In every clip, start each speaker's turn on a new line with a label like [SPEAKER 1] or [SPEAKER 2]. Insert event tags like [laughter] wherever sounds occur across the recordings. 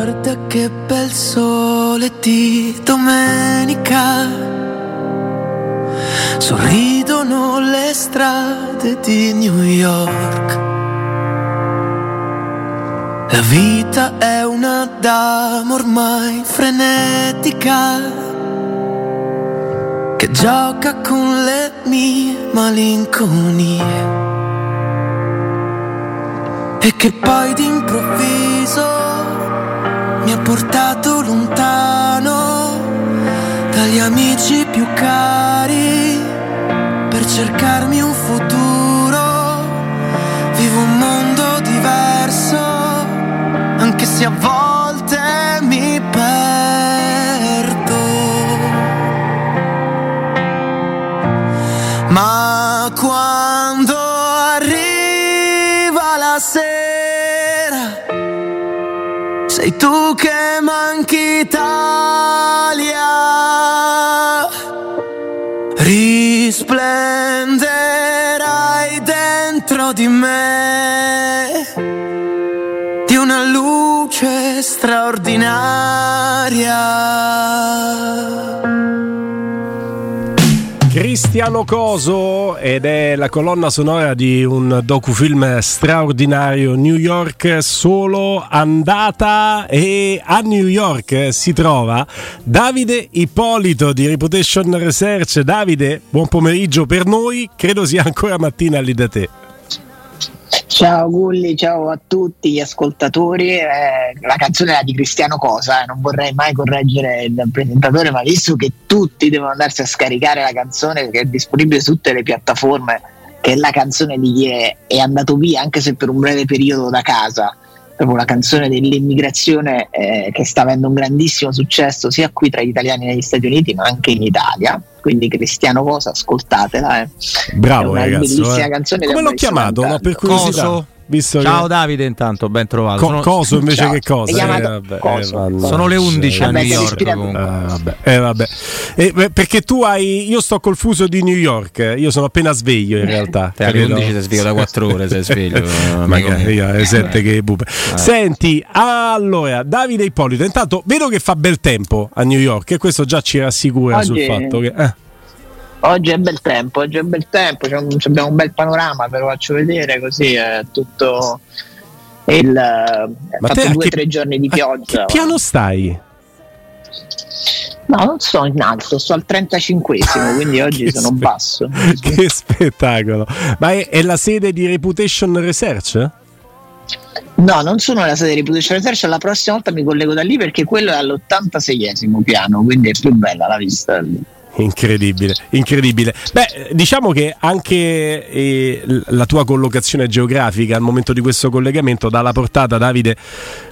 [SPEAKER 1] Guarda che bel sole di domenica, sorridono le strade di New York. La vita è una dama ormai frenetica che gioca con le mie malinconie e che poi d'improvviso mi ha portato lontano dagli amici più cari per cercarmi un futuro. Vivo un mondo diverso, anche se a volte sei tu che manchi Italia. Risplenderai dentro di me di una luce straordinaria.
[SPEAKER 2] Cristiano Coso ed è la colonna sonora di un docufilm straordinario New York solo andata e a New York si trova Davide Ippolito di Reputation Research. Davide, buon pomeriggio per noi, credo sia ancora mattina lì da te.
[SPEAKER 3] Ciao Gulli, ciao a tutti gli ascoltatori. Eh, la canzone era di Cristiano Cosa, eh, non vorrei mai correggere il presentatore, ma visto che tutti devono andarsi a scaricare la canzone che è disponibile su tutte le piattaforme, che è la canzone di chi è, è andato via, anche se per un breve periodo da casa, proprio la canzone dell'immigrazione eh, che sta avendo un grandissimo successo sia qui tra gli italiani negli Stati Uniti, ma anche in Italia. Quindi Cristiano Cosa, ascoltatela. Eh.
[SPEAKER 2] Bravo
[SPEAKER 3] è una
[SPEAKER 2] ragazzo.
[SPEAKER 3] bellissima
[SPEAKER 2] eh.
[SPEAKER 3] canzone
[SPEAKER 2] Come l'ho chiamato? No, per curiosità.
[SPEAKER 4] Coso.
[SPEAKER 2] Visto
[SPEAKER 4] Ciao
[SPEAKER 2] che...
[SPEAKER 4] Davide, intanto, ben trovato.
[SPEAKER 2] Co-
[SPEAKER 4] sono,
[SPEAKER 2] coso invece
[SPEAKER 3] Ciao.
[SPEAKER 2] che cosa?
[SPEAKER 3] Chiamato
[SPEAKER 2] vabbè,
[SPEAKER 3] Coso.
[SPEAKER 2] mannaggia.
[SPEAKER 4] sono le 11 a
[SPEAKER 3] Vabbè,
[SPEAKER 4] New
[SPEAKER 3] sei
[SPEAKER 4] York.
[SPEAKER 2] Eh, vabbè, eh, vabbè. Eh, beh, perché tu hai. Io sto col fuso di New York. Io sono appena sveglio in realtà.
[SPEAKER 4] Te alle
[SPEAKER 2] capito?
[SPEAKER 4] 11 sei sveglio da 4 ore, sei sveglio. [laughs]
[SPEAKER 2] Magari alle 7 che bupe. Senti, allora, Davide Ippolito, intanto vedo che fa bel tempo a New York e questo già ci rassicura sul
[SPEAKER 3] Oggi-
[SPEAKER 2] fatto che.
[SPEAKER 3] Oggi è bel tempo, oggi è bel tempo, abbiamo un bel panorama, ve lo faccio vedere così è tutto il
[SPEAKER 2] Ma
[SPEAKER 3] fatto
[SPEAKER 2] a
[SPEAKER 3] due o tre giorni di
[SPEAKER 2] a
[SPEAKER 3] pioggia.
[SPEAKER 2] Che piano stai?
[SPEAKER 3] No, non sto in alto, sto al 35esimo, quindi [laughs] oggi sono
[SPEAKER 2] spe-
[SPEAKER 3] basso. [laughs]
[SPEAKER 2] Che spettacolo! Ma è, è la sede di Reputation Research?
[SPEAKER 3] No, non sono alla sede di Reputation Research, la prossima volta mi collego da lì perché quello è all'86esimo piano, quindi è più bella la vista. lì.
[SPEAKER 2] Incredibile, incredibile. Beh, diciamo che anche eh, la tua collocazione geografica al momento di questo collegamento dà la portata, Davide,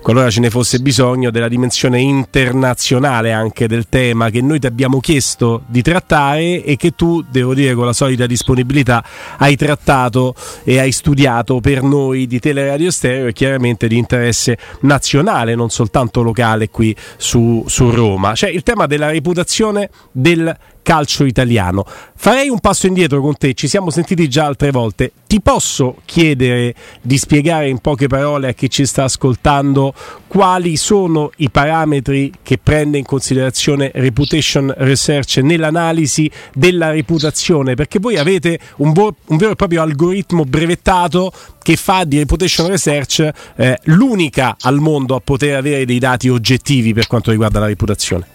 [SPEAKER 2] qualora ce ne fosse bisogno, della dimensione internazionale anche del tema che noi ti abbiamo chiesto di trattare e che tu, devo dire, con la solita disponibilità hai trattato e hai studiato per noi di Teleradio Stereo e chiaramente di interesse nazionale, non soltanto locale qui su, su Roma. Cioè il tema della reputazione del calcio italiano. Farei un passo indietro con te, ci siamo sentiti già altre volte. Ti posso chiedere di spiegare in poche parole a chi ci sta ascoltando quali sono i parametri che prende in considerazione Reputation Research nell'analisi della reputazione? Perché voi avete un, vo- un vero e proprio algoritmo brevettato che fa di Reputation Research eh, l'unica al mondo a poter avere dei dati oggettivi per quanto riguarda la reputazione.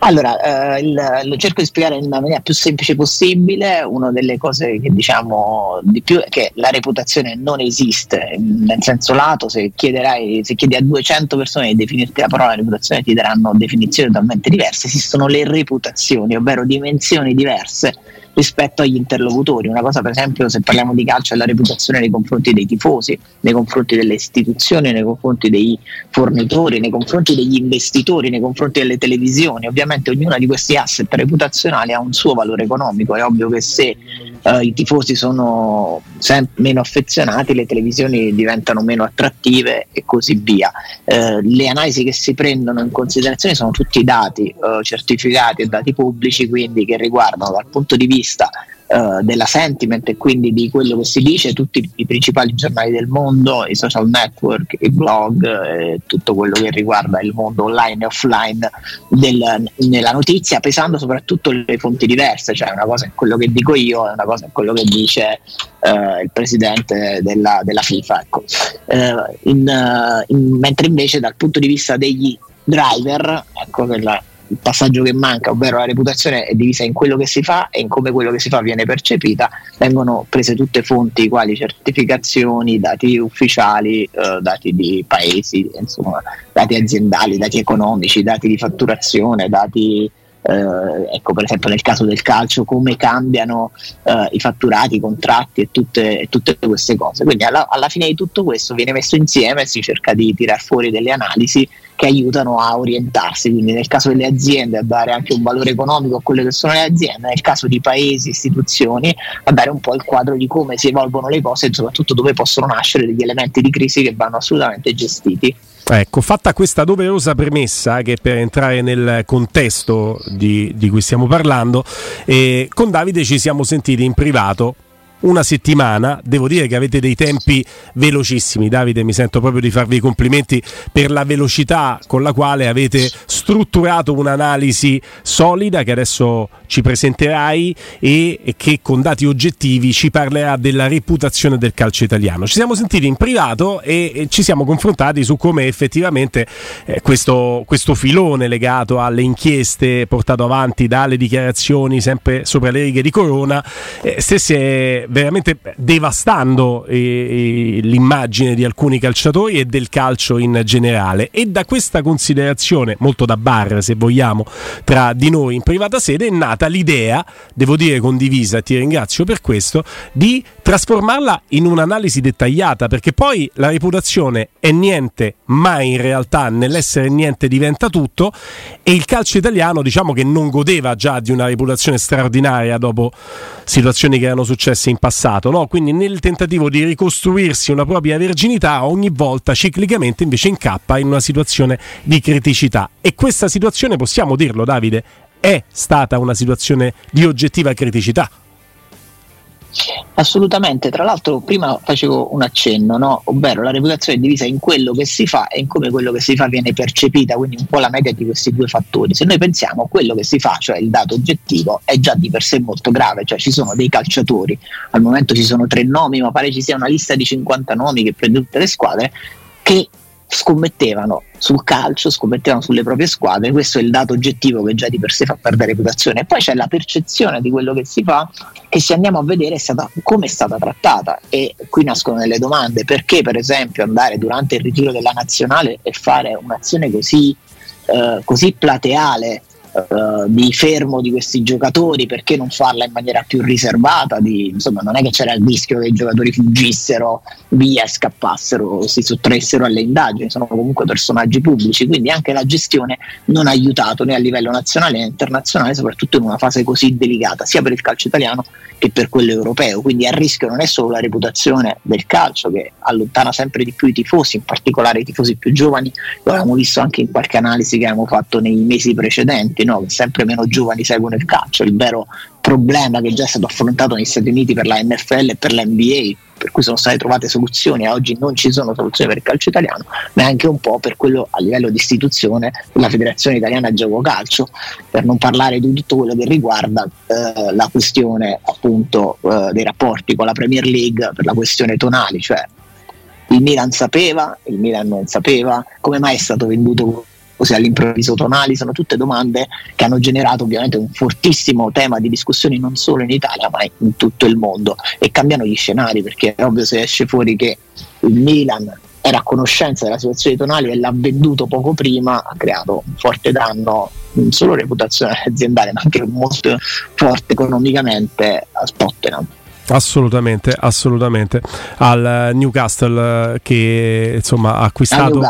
[SPEAKER 3] Allora, eh, il- lo cerco di spiegare nella maniera più semplice possibile. Una delle cose che diciamo di più è che la reputazione non esiste, nel senso lato, se, se chiedi a 200 persone di definirti la parola reputazione ti daranno definizioni totalmente diverse. Esistono le reputazioni, ovvero dimensioni diverse rispetto agli interlocutori. Una cosa, per esempio, se parliamo di calcio, è la reputazione nei confronti dei tifosi, nei confronti delle istituzioni, nei confronti dei fornitori, nei confronti degli investitori, nei confronti delle televisioni. Ovviamente ognuna di questi asset reputazionali ha un suo valore economico. È ovvio che se eh, i tifosi sono sem- meno affezionati, le televisioni diventano meno attrattive e così via. Eh, le analisi che si prendono in considerazione sono tutti dati eh, certificati e dati pubblici, quindi che riguardano dal punto di vista uh, della sentiment e quindi di quello che si dice, tutti i principali giornali del mondo, i social network, i blog, eh, tutto quello che riguarda il mondo online e offline del, nella notizia, pesando soprattutto le fonti diverse, cioè una cosa è quello che dico io e una cosa è quello che dice uh, il presidente della, della FIFA. Ecco. Uh, in, in, mentre invece dal punto di vista degli driver, ecco che la, il passaggio che manca, ovvero la reputazione è divisa in quello che si fa e in come quello che si fa viene percepita, vengono prese tutte fonti quali certificazioni, dati ufficiali, eh, dati di paesi, insomma, dati aziendali, dati economici, dati di fatturazione, dati eh, ecco per esempio nel caso del calcio come cambiano eh, i fatturati, i contratti e tutte, tutte queste cose. Quindi alla, alla, fine di tutto questo viene messo insieme e si cerca di tirar fuori delle analisi che aiutano a orientarsi, quindi nel caso delle aziende a dare anche un valore economico a quelle che sono le aziende, nel caso di paesi, istituzioni, a dare un po' il quadro di come si evolvono le cose e soprattutto dove possono nascere degli elementi di crisi che vanno assolutamente gestiti.
[SPEAKER 2] Ecco, fatta questa doverosa premessa, che per entrare nel contesto di, di cui stiamo parlando, eh, con Davide ci siamo sentiti in privato una settimana. Devo dire che avete dei tempi velocissimi. Davide, mi sento proprio di farvi i complimenti per la velocità con la quale avete strutturato un'analisi solida che adesso ci presenterai e, che con dati oggettivi ci parlerà della reputazione del calcio italiano. Ci siamo sentiti in privato e, ci siamo confrontati su come effettivamente eh, questo, questo filone legato alle inchieste portato avanti dalle dichiarazioni sempre sopra le righe di Corona eh, stesse veramente devastando eh, l'immagine di alcuni calciatori e del calcio in generale. E da questa considerazione, molto da bar se vogliamo, tra di noi in privata sede è nata l'idea, devo dire condivisa, ti ringrazio per questo, di trasformarla in un'analisi dettagliata, perché poi la reputazione è niente, ma in realtà nell'essere niente diventa tutto e il calcio italiano diciamo che non godeva già di una reputazione straordinaria dopo situazioni che erano successe in passato, no? quindi nel tentativo di ricostruirsi una propria verginità ogni volta ciclicamente invece incappa in una situazione di criticità e questa situazione possiamo dirlo Davide è stata una situazione di oggettiva criticità.
[SPEAKER 3] Assolutamente, tra l'altro prima facevo un accenno, no? ovvero la reputazione è divisa in quello che si fa e in come quello che si fa viene percepita, quindi un po' la media di questi due fattori. Se noi pensiamo a quello che si fa, cioè il dato oggettivo, è già di per sé molto grave, cioè ci sono dei calciatori, al momento ci sono tre nomi, ma pare ci sia una lista di 50 nomi che prende tutte le squadre, che scommettevano sul calcio, scommettevano sulle proprie squadre, questo è il dato oggettivo che già di per sé fa perdere reputazione. Poi c'è la percezione di quello che si fa, che se andiamo a vedere come è stata trattata. E qui nascono delle domande, perché per esempio andare durante il ritiro della nazionale e fare un'azione così, eh, così plateale di fermo di questi giocatori, perché non farla in maniera più riservata? Di, insomma, non è che c'era il rischio che i giocatori fuggissero via e scappassero, si sottraessero alle indagini, sono comunque personaggi pubblici, quindi anche la gestione non ha aiutato né a livello nazionale né internazionale, soprattutto in una fase così delicata, sia per il calcio italiano che per quello europeo. Quindi a rischio non è solo la reputazione del calcio che allontana sempre di più i tifosi, in particolare i tifosi più giovani, lo abbiamo visto anche in qualche analisi che abbiamo fatto nei mesi precedenti, no? che sempre meno giovani seguono il calcio, il vero problema che già è stato affrontato negli Stati Uniti per la NFL e per la NBA, per cui sono state trovate soluzioni e oggi non ci sono soluzioni per il calcio italiano, ma anche un po' per quello a livello di istituzione della Federazione Italiana Gioco Calcio, per non parlare di tutto quello che riguarda eh, la questione appunto eh, dei rapporti con la Premier League, per la questione tonali, cioè il Milan sapeva, il Milan non sapeva, come mai è stato venduto così all'improvviso tonali, sono tutte domande che hanno generato ovviamente un fortissimo tema di discussioni non solo in Italia ma in tutto il mondo e cambiano gli scenari perché è ovvio se esce fuori che il Milan era a conoscenza della situazione tonali e l'ha venduto poco prima ha creato un forte danno non solo reputazionale [laughs] aziendale ma anche molto forte economicamente a Tottenham.
[SPEAKER 2] Assolutamente, assolutamente. Al Newcastle che insomma ha acquistato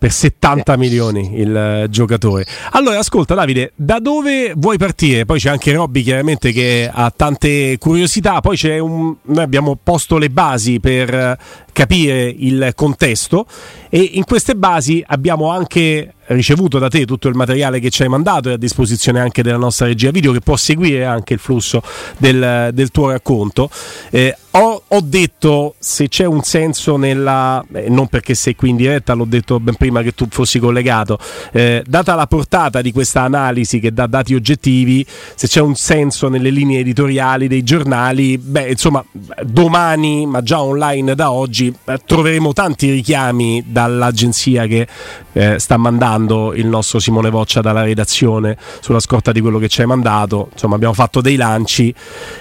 [SPEAKER 2] per 70 milioni il eh, giocatore. Allora, ascolta Davide, da dove vuoi partire? Poi c'è anche Robby chiaramente che ha tante curiosità, poi c'è un... noi abbiamo posto le basi per eh, capire il contesto e in queste basi abbiamo anche ricevuto da te tutto il materiale che ci hai mandato e a disposizione anche della nostra regia video che può seguire anche il flusso del, del tuo racconto. Eh, ho, ho, detto se c'è un senso nella, eh, non perché sei qui in diretta, l'ho detto ben prima che tu fossi collegato, eh, data la portata di questa analisi che dà dati oggettivi, se c'è un senso nelle linee editoriali dei giornali, beh insomma domani, ma già online da oggi, eh, troveremo tanti richiami dall'agenzia che eh, sta mandando il nostro Simone Voccia dalla redazione sulla scorta di quello che ci hai mandato, insomma abbiamo fatto dei lanci,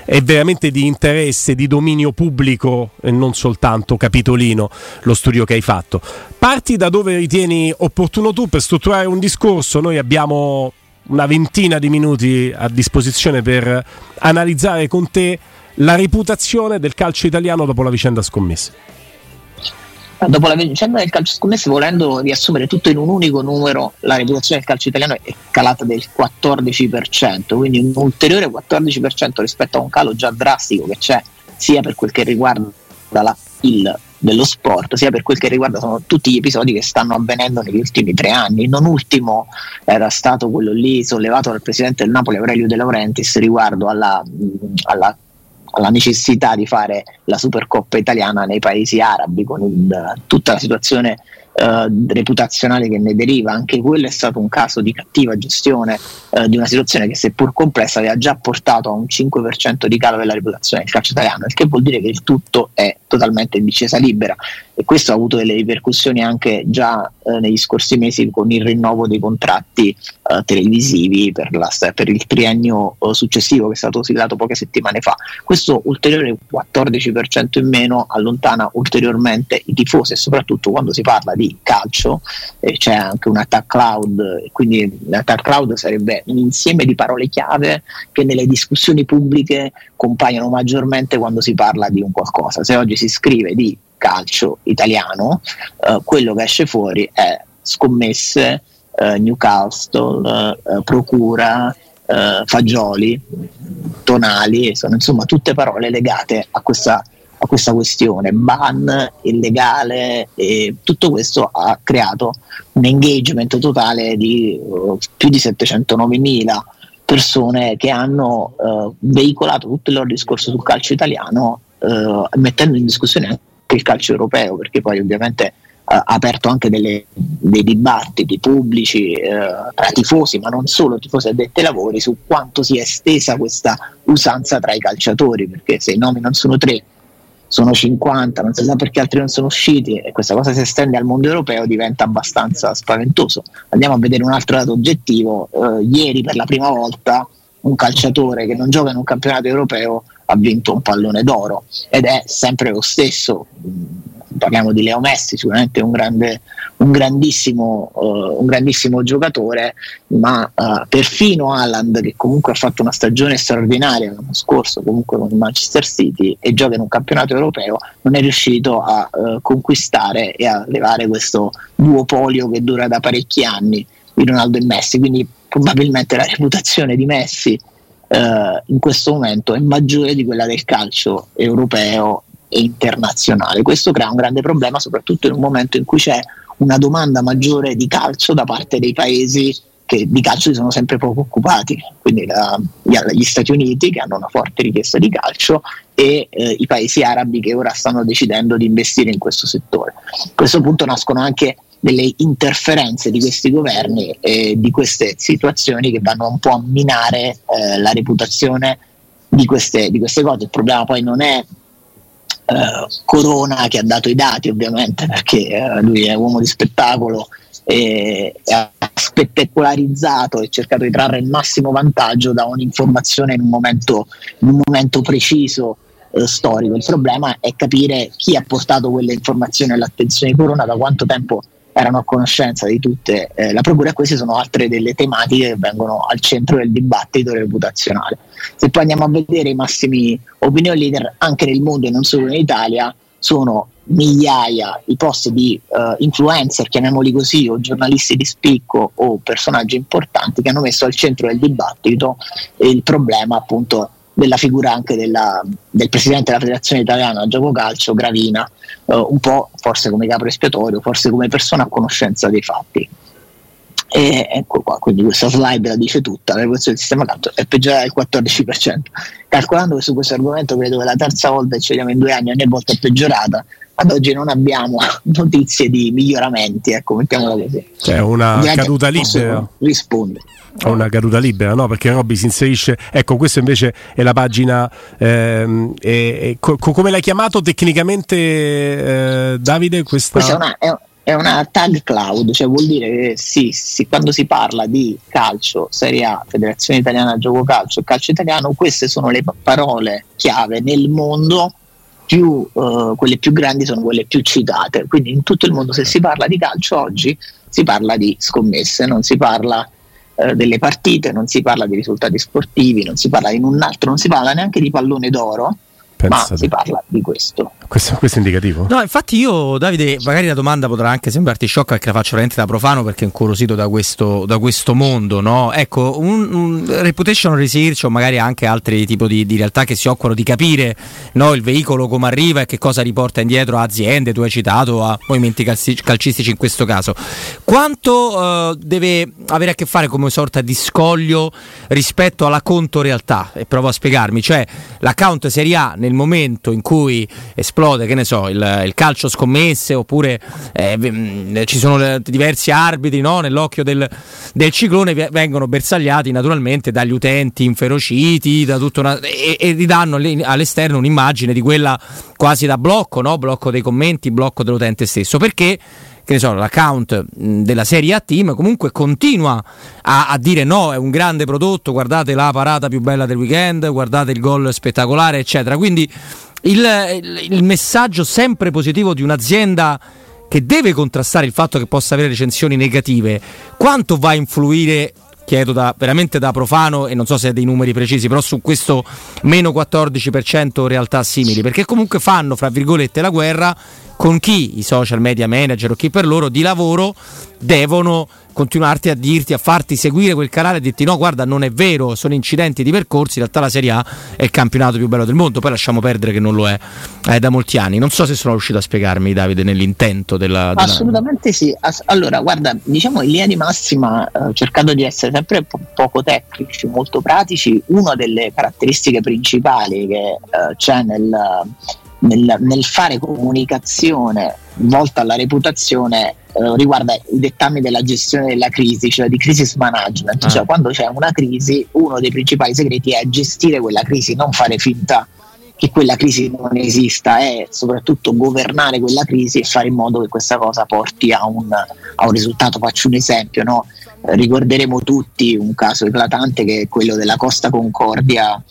[SPEAKER 2] è veramente di interesse, di dominio dominio pubblico e non soltanto capitolino lo studio che hai fatto. Parti da dove ritieni opportuno tu per strutturare un discorso, noi abbiamo una ventina di minuti a disposizione per analizzare con te la reputazione del calcio italiano dopo la vicenda scommesse.
[SPEAKER 3] Dopo la vicenda del calcio scommesse, volendo riassumere tutto in un unico numero, la reputazione del calcio italiano è calata del 14%, quindi un ulteriore 14% rispetto a un calo già drastico che c'è sia per quel che riguarda la, il dello sport, sia per quel che riguarda sono tutti gli episodi che stanno avvenendo negli ultimi tre anni. Non ultimo era stato quello lì sollevato dal presidente del Napoli Aurelio De Laurentiis riguardo alla, alla, alla necessità di fare la Supercoppa italiana nei paesi arabi con il, tutta la situazione eh, reputazionale che ne deriva, anche quello è stato un caso di cattiva gestione eh, di una situazione che seppur complessa aveva già portato a un 5% di calo della reputazione del calcio italiano, il che vuol dire che il tutto è totalmente in discesa libera e questo ha avuto delle ripercussioni anche già eh, negli scorsi mesi con il rinnovo dei contratti eh, televisivi per, la, per, il triennio eh, successivo che è stato siglato poche settimane fa. Questo ulteriore 14% in meno allontana ulteriormente i tifosi e soprattutto quando si parla di calcio eh, c'è anche un attack cloud, quindi l'attack cloud sarebbe un insieme di parole chiave che nelle discussioni pubbliche compaiono maggiormente quando si parla di un qualcosa. Se oggi si scrive di calcio italiano, eh, quello che esce fuori è scommesse, eh, Newcastle, eh, procura, eh, fagioli, tonali, sono insomma tutte parole legate a questa, a questa questione, ban illegale e tutto questo ha creato un engagement totale di uh, più di 709.000 persone che hanno uh, veicolato tutto il loro discorso sul calcio italiano uh, mettendo in discussione anche il calcio europeo, perché poi ovviamente ha aperto anche delle, dei dibattiti pubblici eh, tra tifosi, ma non solo tifosi addetti ai lavori, su quanto sia estesa questa usanza tra i calciatori, perché se i nomi non sono tre, sono 50, non si sa perché altri non sono usciti e questa cosa si estende al mondo europeo diventa abbastanza spaventoso. Andiamo a vedere un altro dato oggettivo, eh, ieri per la prima volta un calciatore che non gioca in un campionato europeo ha vinto un pallone d'oro ed è sempre lo stesso. Parliamo di Leo Messi, sicuramente un, grande, un, grandissimo, uh, un grandissimo, giocatore, ma uh, perfino Haaland, che comunque ha fatto una stagione straordinaria l'anno scorso, comunque con il Manchester City e gioca in un campionato europeo, non è riuscito a uh, conquistare e a levare questo duopolio che dura da parecchi anni di Ronaldo e Messi. Quindi probabilmente la reputazione di Messi in questo momento è maggiore di quella del calcio europeo internazionale. Questo crea un grande problema, soprattutto in un momento in cui c'è una domanda maggiore di calcio da parte dei paesi che di calcio si sono sempre poco occupati, quindi la, gli Stati Uniti che hanno una forte richiesta di calcio e eh, i paesi arabi che ora stanno decidendo di investire in questo settore. A questo punto nascono anche delle interferenze di questi governi e di queste situazioni che vanno un po' a minare eh, la reputazione di queste, di queste, cose. Il problema poi non è eh, Corona che ha dato i dati ovviamente perché eh, lui è uomo di spettacolo e, ha spettacolarizzato e cercato di trarre il massimo vantaggio da un'informazione in un momento, in un momento preciso eh, storico. Il problema è capire chi ha portato quelle informazioni all'attenzione di Corona, da quanto tempo erano a conoscenza di tutte eh, la procura e queste sono altre delle tematiche che vengono al centro del dibattito reputazionale. Se poi andiamo a vedere i massimi opinion leader anche nel mondo e non solo in Italia sono migliaia i post di uh, influencer, chiamiamoli così, o giornalisti di spicco o personaggi importanti che hanno messo al centro del dibattito il problema appunto della figura anche della, del presidente della federazione italiana gioco calcio, Gravina, uh, un po' forse come capo espiatorio, forse come persona a conoscenza dei fatti. E ecco qua, quindi questa slide la dice tutta, la revoluzione del sistema calcio è peggiorata del 14%. Calcolando che su questo argomento credo che la terza volta che ci vediamo in due anni ogni volta è peggiorata, ad oggi non abbiamo [laughs] notizie di miglioramenti, ecco, mettiamola così.
[SPEAKER 2] C'è una Ovviamente caduta libera.
[SPEAKER 3] Risponde.
[SPEAKER 2] A una caduta libera, no? Perché Robby si inserisce. Ecco, questa invece è la pagina. Ehm, è, è, co- come l'hai chiamato tecnicamente, eh, Davide? Questa,
[SPEAKER 3] questa è, una, è, è una tag cloud, cioè vuol dire che sì, sì, quando si parla di calcio, Serie A, Federazione Italiana Gioco Calcio, Calcio Italiano, queste sono le parole chiave nel mondo, più, uh, quelle più grandi sono quelle più citate. Quindi in tutto il mondo se si parla di calcio oggi si parla di scommesse, non si parla uh, delle partite, non si parla di risultati sportivi, non si parla di un altro, non si parla neanche di pallone d'oro Pensate. ma si parla di questo.
[SPEAKER 2] questo. Questo, è indicativo?
[SPEAKER 5] No, infatti io, Davide, magari la domanda potrà anche sembrarti sciocca perché la faccio veramente da profano perché è incuriosito da questo, da questo mondo, no? Ecco, un, un, reputation research o magari anche altri tipi di, di, realtà che si occupano di capire no, il veicolo come arriva e che cosa riporta indietro a aziende, tu hai citato, a movimenti calcistici in questo caso. Quanto uh, deve avere a che fare come sorta di scoglio rispetto alla conto realtà? E provo a spiegarmi, cioè l'account Serie A nel momento in cui esplode, che ne so, il, il calcio scommesse oppure eh, mm, ci sono diversi arbitri no? nell'occhio del, del, ciclone, vengono bersagliati naturalmente dagli utenti inferociti da una, e, e ridanno all'esterno un'immagine di quella quasi da blocco, no? blocco dei commenti, blocco dell'utente stesso. Perché? Che ne so, l'account della serie A Team comunque continua a, a, dire no, è un grande prodotto, guardate la parata più bella del weekend, guardate il gol spettacolare, eccetera. Quindi il, il, il messaggio sempre positivo di un'azienda che deve contrastare il fatto che possa avere recensioni negative, quanto va a influire chiedo da, veramente da profano e non so se ha dei numeri precisi, però su questo meno 14% realtà simili, perché comunque fanno, fra virgolette, la guerra con chi i social media manager o chi per loro di lavoro devono continuarti a dirti, a farti seguire quel canale e dirti no, guarda, non è vero, sono incidenti di percorsi, in realtà la Serie A è il campionato più bello del mondo, poi lasciamo perdere che non lo è, è da molti anni. Non so se sono riuscito a spiegarmi, Davide, nell'intento della... della...
[SPEAKER 3] Assolutamente sì. Allora, guarda, diciamo in linea di massima, eh, cercando di essere sempre po- poco tecnici, molto pratici, una delle caratteristiche principali che eh, c'è nel nel, nel fare comunicazione volta alla reputazione eh, riguarda i dettami della gestione della crisi, cioè di crisis management, ah. cioè quando c'è una crisi uno dei principali segreti è gestire quella crisi, non fare finta che quella crisi non esista, è soprattutto governare quella crisi e fare in modo che questa cosa porti a un, a un risultato. Faccio un esempio, no? Ricorderemo tutti un caso eclatante che è quello della Costa Concordia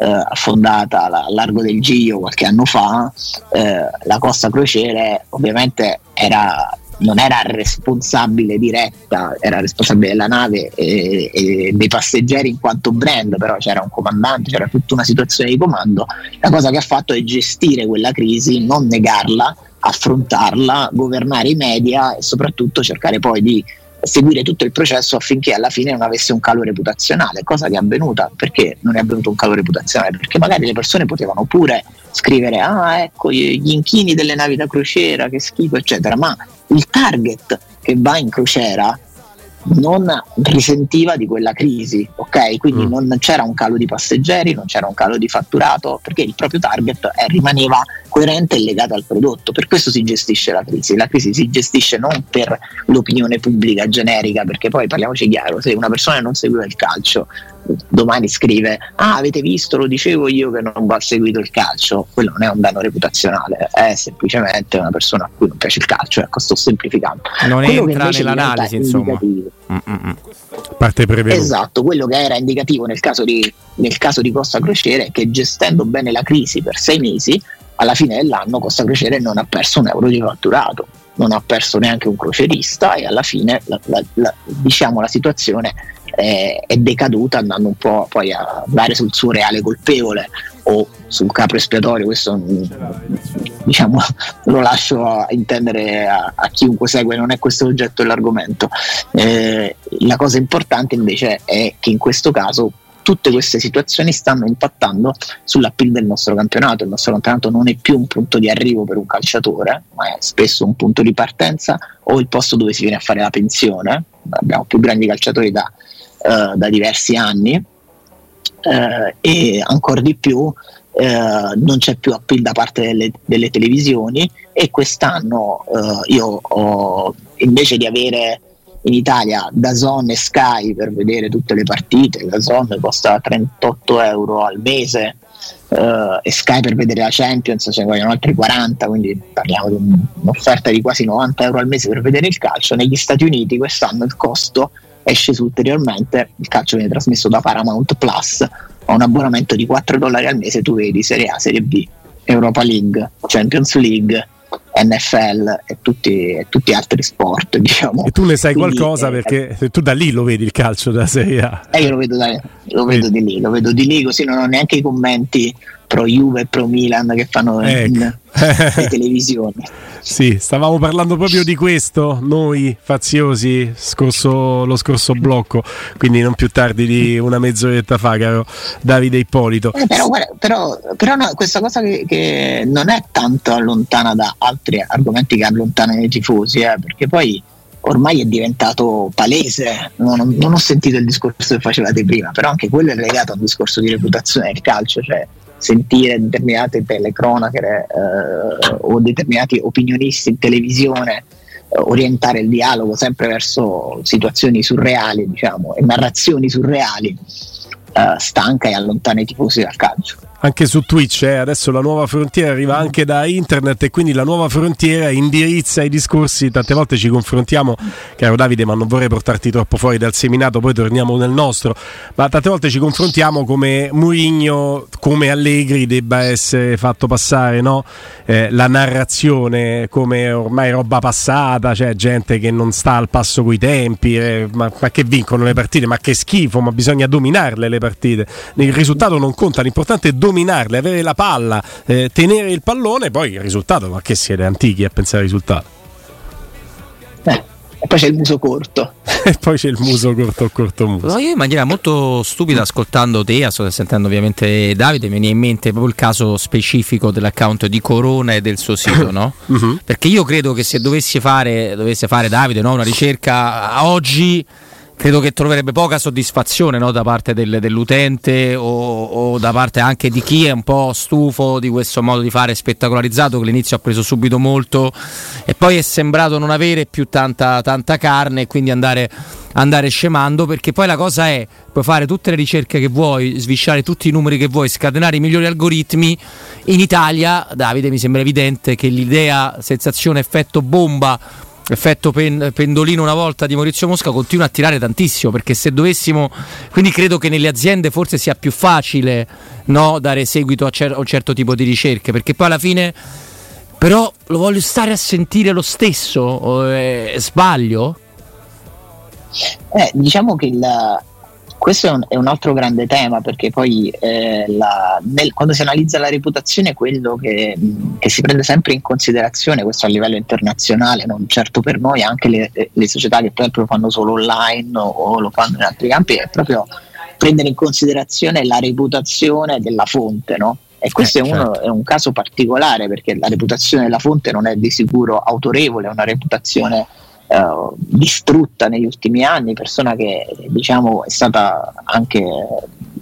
[SPEAKER 3] eh, affondata a largo del Gio qualche anno fa, eh, la Costa Crociere ovviamente era, non era responsabile diretta, era responsabile della nave e, e, dei passeggeri in quanto brand, però c'era un comandante, c'era tutta una situazione di comando. La cosa che ha fatto è gestire quella crisi, non negarla, affrontarla, governare i media e soprattutto cercare poi di seguire tutto il processo affinché alla fine non avesse un calo reputazionale, cosa che è avvenuta. Perché non è avvenuto un calo reputazionale? Perché magari le persone potevano pure scrivere ah ecco gli inchini delle navi da crociera, che schifo eccetera, ma il target che va in crociera non risentiva di quella crisi, ok? Quindi mm. non c'era un calo di passeggeri, non c'era un calo di fatturato, perché il proprio target eh, rimaneva coerente e legato al prodotto. Per questo si gestisce la crisi. La crisi si gestisce non per l'opinione pubblica generica, perché poi parliamoci chiaro, se una persona non seguiva il calcio, domani scrive ah avete visto lo dicevo io che non va seguito il calcio. Quello non è un danno reputazionale è semplicemente una persona a cui non piace il calcio ecco sto semplificando.
[SPEAKER 5] Non quello entra nell'analisi insomma.
[SPEAKER 2] parte prevenuta.
[SPEAKER 3] Esatto quello che era indicativo nel caso di, nel caso di Costa Crociere è che gestendo bene la crisi per sei mesi alla fine dell'anno Costa Crociere non ha perso un euro di fatturato non ha perso neanche un crocerista e alla fine la, la, la, diciamo la situazione è, è, decaduta andando un po' poi a dare sul suo reale colpevole o sul capo espiatorio questo diciamo [laughs] lo lascio a intendere a, a chiunque segue, non è questo l'oggetto dell'argomento. Eh, la cosa importante invece è che in questo caso tutte queste situazioni stanno impattando sull'appeal del nostro campionato. Il nostro campionato non è più un punto di arrivo per un calciatore, ma è spesso un punto di partenza o il posto dove si viene a fare la pensione. Abbiamo più grandi calciatori da, uh, da diversi anni uh, e ancora di più eh, non c'è più appeal da parte delle, delle televisioni e quest'anno eh, io ho invece di avere in Italia Dazon e Sky per vedere tutte le partite, Dazon costa 38 euro al mese uh, e Sky per vedere la Champions ce ne vogliono altri 40, quindi parliamo di un'offerta di quasi 90 euro al mese per vedere il calcio. Negli Stati Uniti quest'anno il costo è sceso ulteriormente, il calcio viene trasmesso da Paramount Plus, a un abbonamento di 4 dollari al mese tu vedi Serie A, Serie B, Europa League, Champions League, NFL e tutti, e tutti altri sport. [laughs] Diciamo.
[SPEAKER 2] E tu ne sai
[SPEAKER 3] Quindi,
[SPEAKER 2] qualcosa
[SPEAKER 3] eh,
[SPEAKER 2] perché tu da lì lo vedi il calcio della Serie A.
[SPEAKER 3] Eh, io lo vedo, da- lo vedo di lì, lo vedo di lì, così non ho neanche i commenti pro Juve e pro Milan che fanno in, in [laughs] televisione.
[SPEAKER 2] Sì, stavamo parlando proprio di questo, noi faziosi, scorso, lo scorso blocco, quindi non più tardi di una mezz'oretta fa, caro Davide Ippolito.
[SPEAKER 3] Eh, però guarda, però, però no, questa cosa che, che non è tanto lontana da altri argomenti che allontanano i tifosi, eh, perché poi ormai è diventato palese, non, non ho sentito il discorso che facevate prima, però anche quello è legato a un discorso di reputazione del calcio, cioè sentire determinate telecronache eh, o determinati opinionisti in televisione eh, orientare il dialogo sempre verso situazioni surreali diciamo, e narrazioni surreali eh, stanca e allontana i tifosi dal calcio
[SPEAKER 2] Anche su Twitch, eh, adesso la nuova frontiera arriva anche da internet e quindi la nuova frontiera indirizza i discorsi. Tante volte ci confrontiamo, caro Davide, ma non vorrei portarti troppo fuori dal seminato, poi torniamo nel nostro. Ma tante volte ci confrontiamo come Murigno, come Allegri debba essere fatto passare no? eh, la narrazione come ormai roba passata, cioè gente che non sta al passo coi tempi, eh, ma, ma che vincono le partite, ma che schifo, ma bisogna dominarle le partite. Il risultato non conta, l'importante è dominarle, avere la palla, eh, tenere il pallone, poi il risultato, ma che siete antichi a pensare al risultato.
[SPEAKER 3] Eh, e poi c'è il muso corto [laughs]
[SPEAKER 2] e poi c'è il muso corto corto muso.
[SPEAKER 5] No, io in maniera molto stupida ascoltando te, sto sentendo ovviamente Davide, mi viene in mente proprio il caso specifico dell'account di Corona e del suo sito, [coughs] no?
[SPEAKER 2] Mhm.
[SPEAKER 5] Perché io credo che se dovessi fare, dovesse fare Davide no, una ricerca a oggi, credo che troverebbe poca soddisfazione no, da parte del- dell'utente o, o da parte anche di chi è un po' stufo di questo modo di fare spettacolarizzato che all'inizio ha preso subito molto e poi è sembrato non avere più tanta, tanta carne e quindi andare, andare scemando perché poi la cosa è puoi fare tutte le ricerche che vuoi, svisciare tutti i numeri che vuoi, scatenare i migliori algoritmi. In Italia, Davide mi sembra evidente che l'idea sensazione effetto bomba effetto pen- pendolino una volta di Maurizio Mosca continua a tirare tantissimo perché se dovessimo quindi credo che nelle aziende forse sia più facile no, dare seguito a, cer- a un certo tipo di ricerche perché poi alla fine però lo voglio stare a sentire lo stesso eh, sbaglio?
[SPEAKER 3] Eh, diciamo che il- questo è un, è un altro grande tema perché poi eh, la- nel- quando si analizza la reputazione quello che, mh, che si prende sempre in considerazione, questo a livello internazionale, non certo per noi, anche le, le società che per esempio lo fanno solo online o, o lo fanno in altri campi, è proprio prendere in considerazione la reputazione della fonte, no? E questo
[SPEAKER 5] Eh,
[SPEAKER 3] è, uno-
[SPEAKER 5] certo.
[SPEAKER 3] è un caso particolare perché la reputazione della fonte non è di sicuro autorevole, è una reputazione eh, distrutta negli ultimi anni, persona che diciamo è stata anche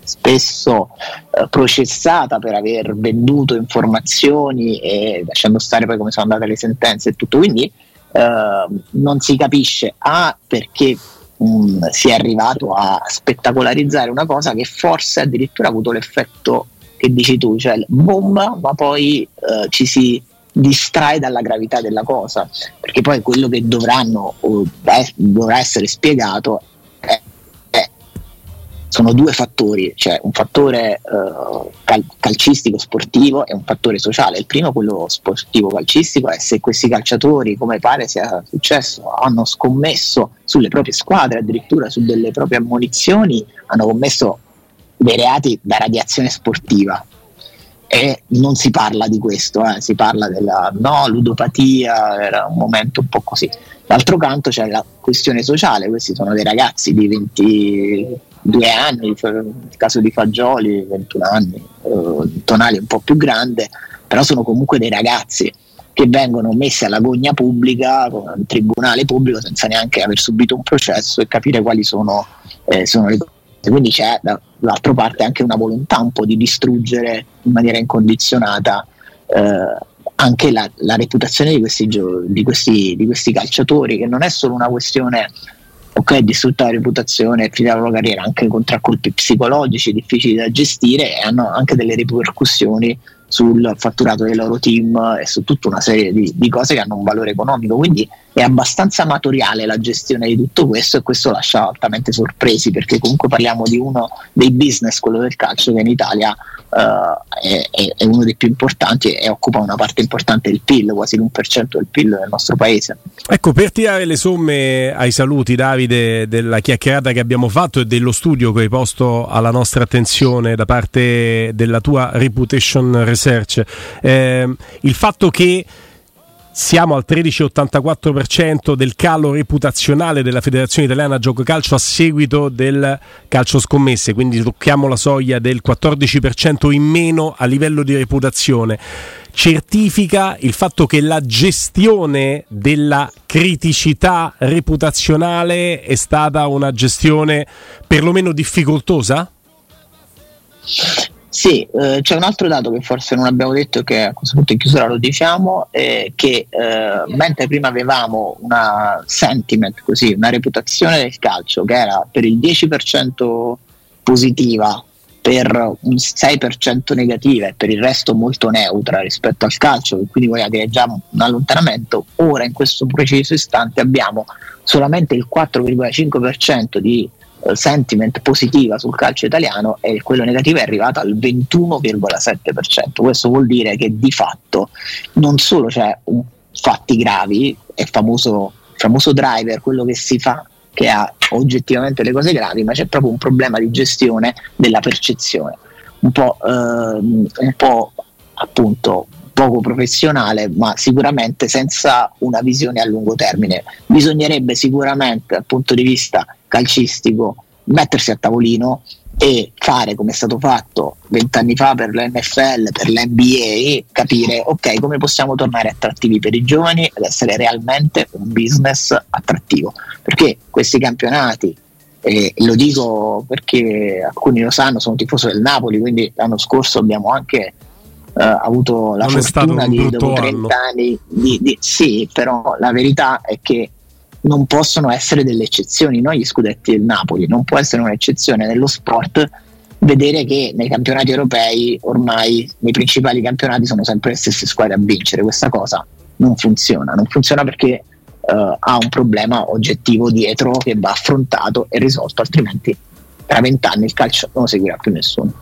[SPEAKER 3] spesso eh, processata per aver venduto informazioni e lasciando stare poi come sono andate le sentenze e tutto, quindi eh, non si capisce A perché mh, si è arrivato a spettacolarizzare una cosa che forse addirittura ha avuto l'effetto che dici tu, cioè bomba, ma poi eh, ci si distrae dalla gravità della cosa, perché poi quello che dovranno o beh, dovrà essere spiegato è, è- sono due fattori, cioè un fattore eh, cal- calcistico sportivo e un fattore sociale. Il primo, quello sportivo calcistico, è se questi calciatori, come pare sia successo, hanno scommesso sulle proprie squadre, addirittura su delle proprie ammonizioni, hanno commesso dei reati da radiazione sportiva. E non si parla di questo, eh, si parla della no, ludopatia, era un momento un po' così. D'altro canto c'è la questione sociale, questi sono dei ragazzi di 22 anni, nel caso di Fagioli 21 anni, eh, Tonali un po' più grande, però sono comunque dei ragazzi che vengono messi alla gogna pubblica con un tribunale pubblico senza neanche aver subito un processo e capire quali sono, eh, sono le cose. Quindi c'è dall'altra parte anche una volontà un po' di distruggere in maniera incondizionata eh, anche la, la reputazione di questi, di, questi, di questi, calciatori, che non è solo una questione ok, distrutta la reputazione finita la loro carriera, anche contraccolpi psicologici difficili da gestire e hanno anche delle ripercussioni sul fatturato dei loro team e su tutta una serie di, di, cose che hanno un valore economico. Quindi è abbastanza amatoriale la gestione di tutto questo e questo lascia altamente sorpresi perché comunque parliamo di uno dei business, quello del calcio, che in Italia è, è, uno dei più importanti e occupa una parte importante del PIL, quasi l'1% del PIL del nostro paese.
[SPEAKER 2] Ecco, per tirare le somme ai saluti Davide della chiacchierata che abbiamo fatto e dello studio che hai posto alla nostra attenzione da parte della tua Reputation Research, eh, il fatto che siamo al 13,84% del calo reputazionale della Federazione Italiana Gioco Calcio a seguito del calcio scommesse, quindi tocchiamo la soglia del 14% in meno a livello di reputazione. Certifica il fatto che la gestione della criticità reputazionale è stata una gestione perlomeno difficoltosa?
[SPEAKER 3] Sì, eh, c'è un altro dato che forse non abbiamo detto che a questo punto in chiusura lo diciamo, è che eh, mentre prima avevamo una sentiment, così, una reputazione del calcio che era per il 10% positiva, per un 6% negativa e per il resto molto neutra rispetto al calcio, quindi voleva dire già un allontanamento, ora in questo preciso istante abbiamo solamente il 4,5% di sentiment positiva sul calcio italiano e quello negativo è arrivato al 21,7%. Questo vuol dire che di fatto non solo c'è un fatti gravi, è famoso, famoso driver, quello che si fa che ha oggettivamente le cose gravi, ma c'è proprio un problema di gestione della percezione, un po', ehm, un po' appunto poco professionale, ma sicuramente senza una visione a lungo termine. Bisognerebbe sicuramente dal punto di vista calcistico mettersi a tavolino e fare come è stato fatto vent'anni fa per l'NFL, per l'NBA, capire ok come possiamo tornare attrattivi per i giovani ed essere realmente un business attrattivo. Perché questi campionati, e lo dico perché alcuni lo sanno, sono tifoso del Napoli, quindi l'anno scorso abbiamo anche Uh, avuto la non fortuna di dopo 30 anni di, di, sì, però la verità è che non possono essere delle eccezioni, noi gli scudetti del Napoli, non può essere un'eccezione nello sport vedere che nei campionati europei ormai nei principali campionati sono sempre le stesse squadre a vincere, questa cosa non funziona, non funziona perché uh, ha un problema oggettivo dietro che va affrontato e risolto, altrimenti tra vent'anni il calcio non seguirà più nessuno.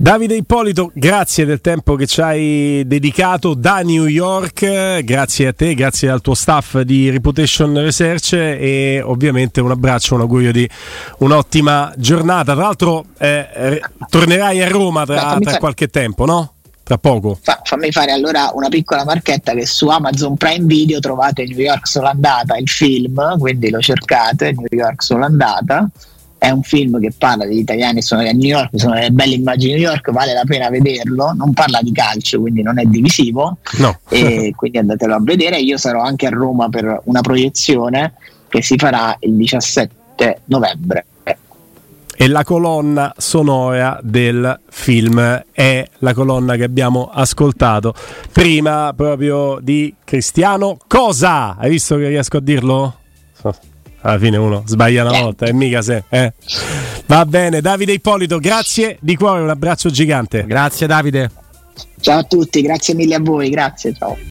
[SPEAKER 2] Davide Ippolito, grazie del tempo che ci hai dedicato da New York, grazie a te, grazie al tuo staff di Reputation Research e ovviamente un abbraccio, un augurio di un'ottima giornata. Tra l'altro eh, tornerai a Roma tra, tra qualche tempo, no? Tra poco.
[SPEAKER 3] Fa, fammi fare allora una piccola marchetta che su Amazon Prime Video trovate New York Solo Andata, il film, quindi lo cercate, New York Solo Andata è un film che parla degli italiani che sono a New York, sono delle belle immagini di New York, vale la pena vederlo, non parla di calcio, quindi non è divisivo,
[SPEAKER 2] no.
[SPEAKER 3] e [laughs] quindi andatelo a vedere. Io sarò anche a Roma per una proiezione che si farà il 17 novembre.
[SPEAKER 2] E la colonna sonora del film è la colonna che abbiamo ascoltato prima proprio di Cristiano Cosa. Hai visto che riesco a dirlo? Alla fine uno sbaglia una volta e mica se. Eh. Va bene, Davide Ippolito, grazie di cuore, un abbraccio gigante.
[SPEAKER 5] Grazie Davide.
[SPEAKER 3] Ciao a tutti, grazie mille a voi, grazie, ciao.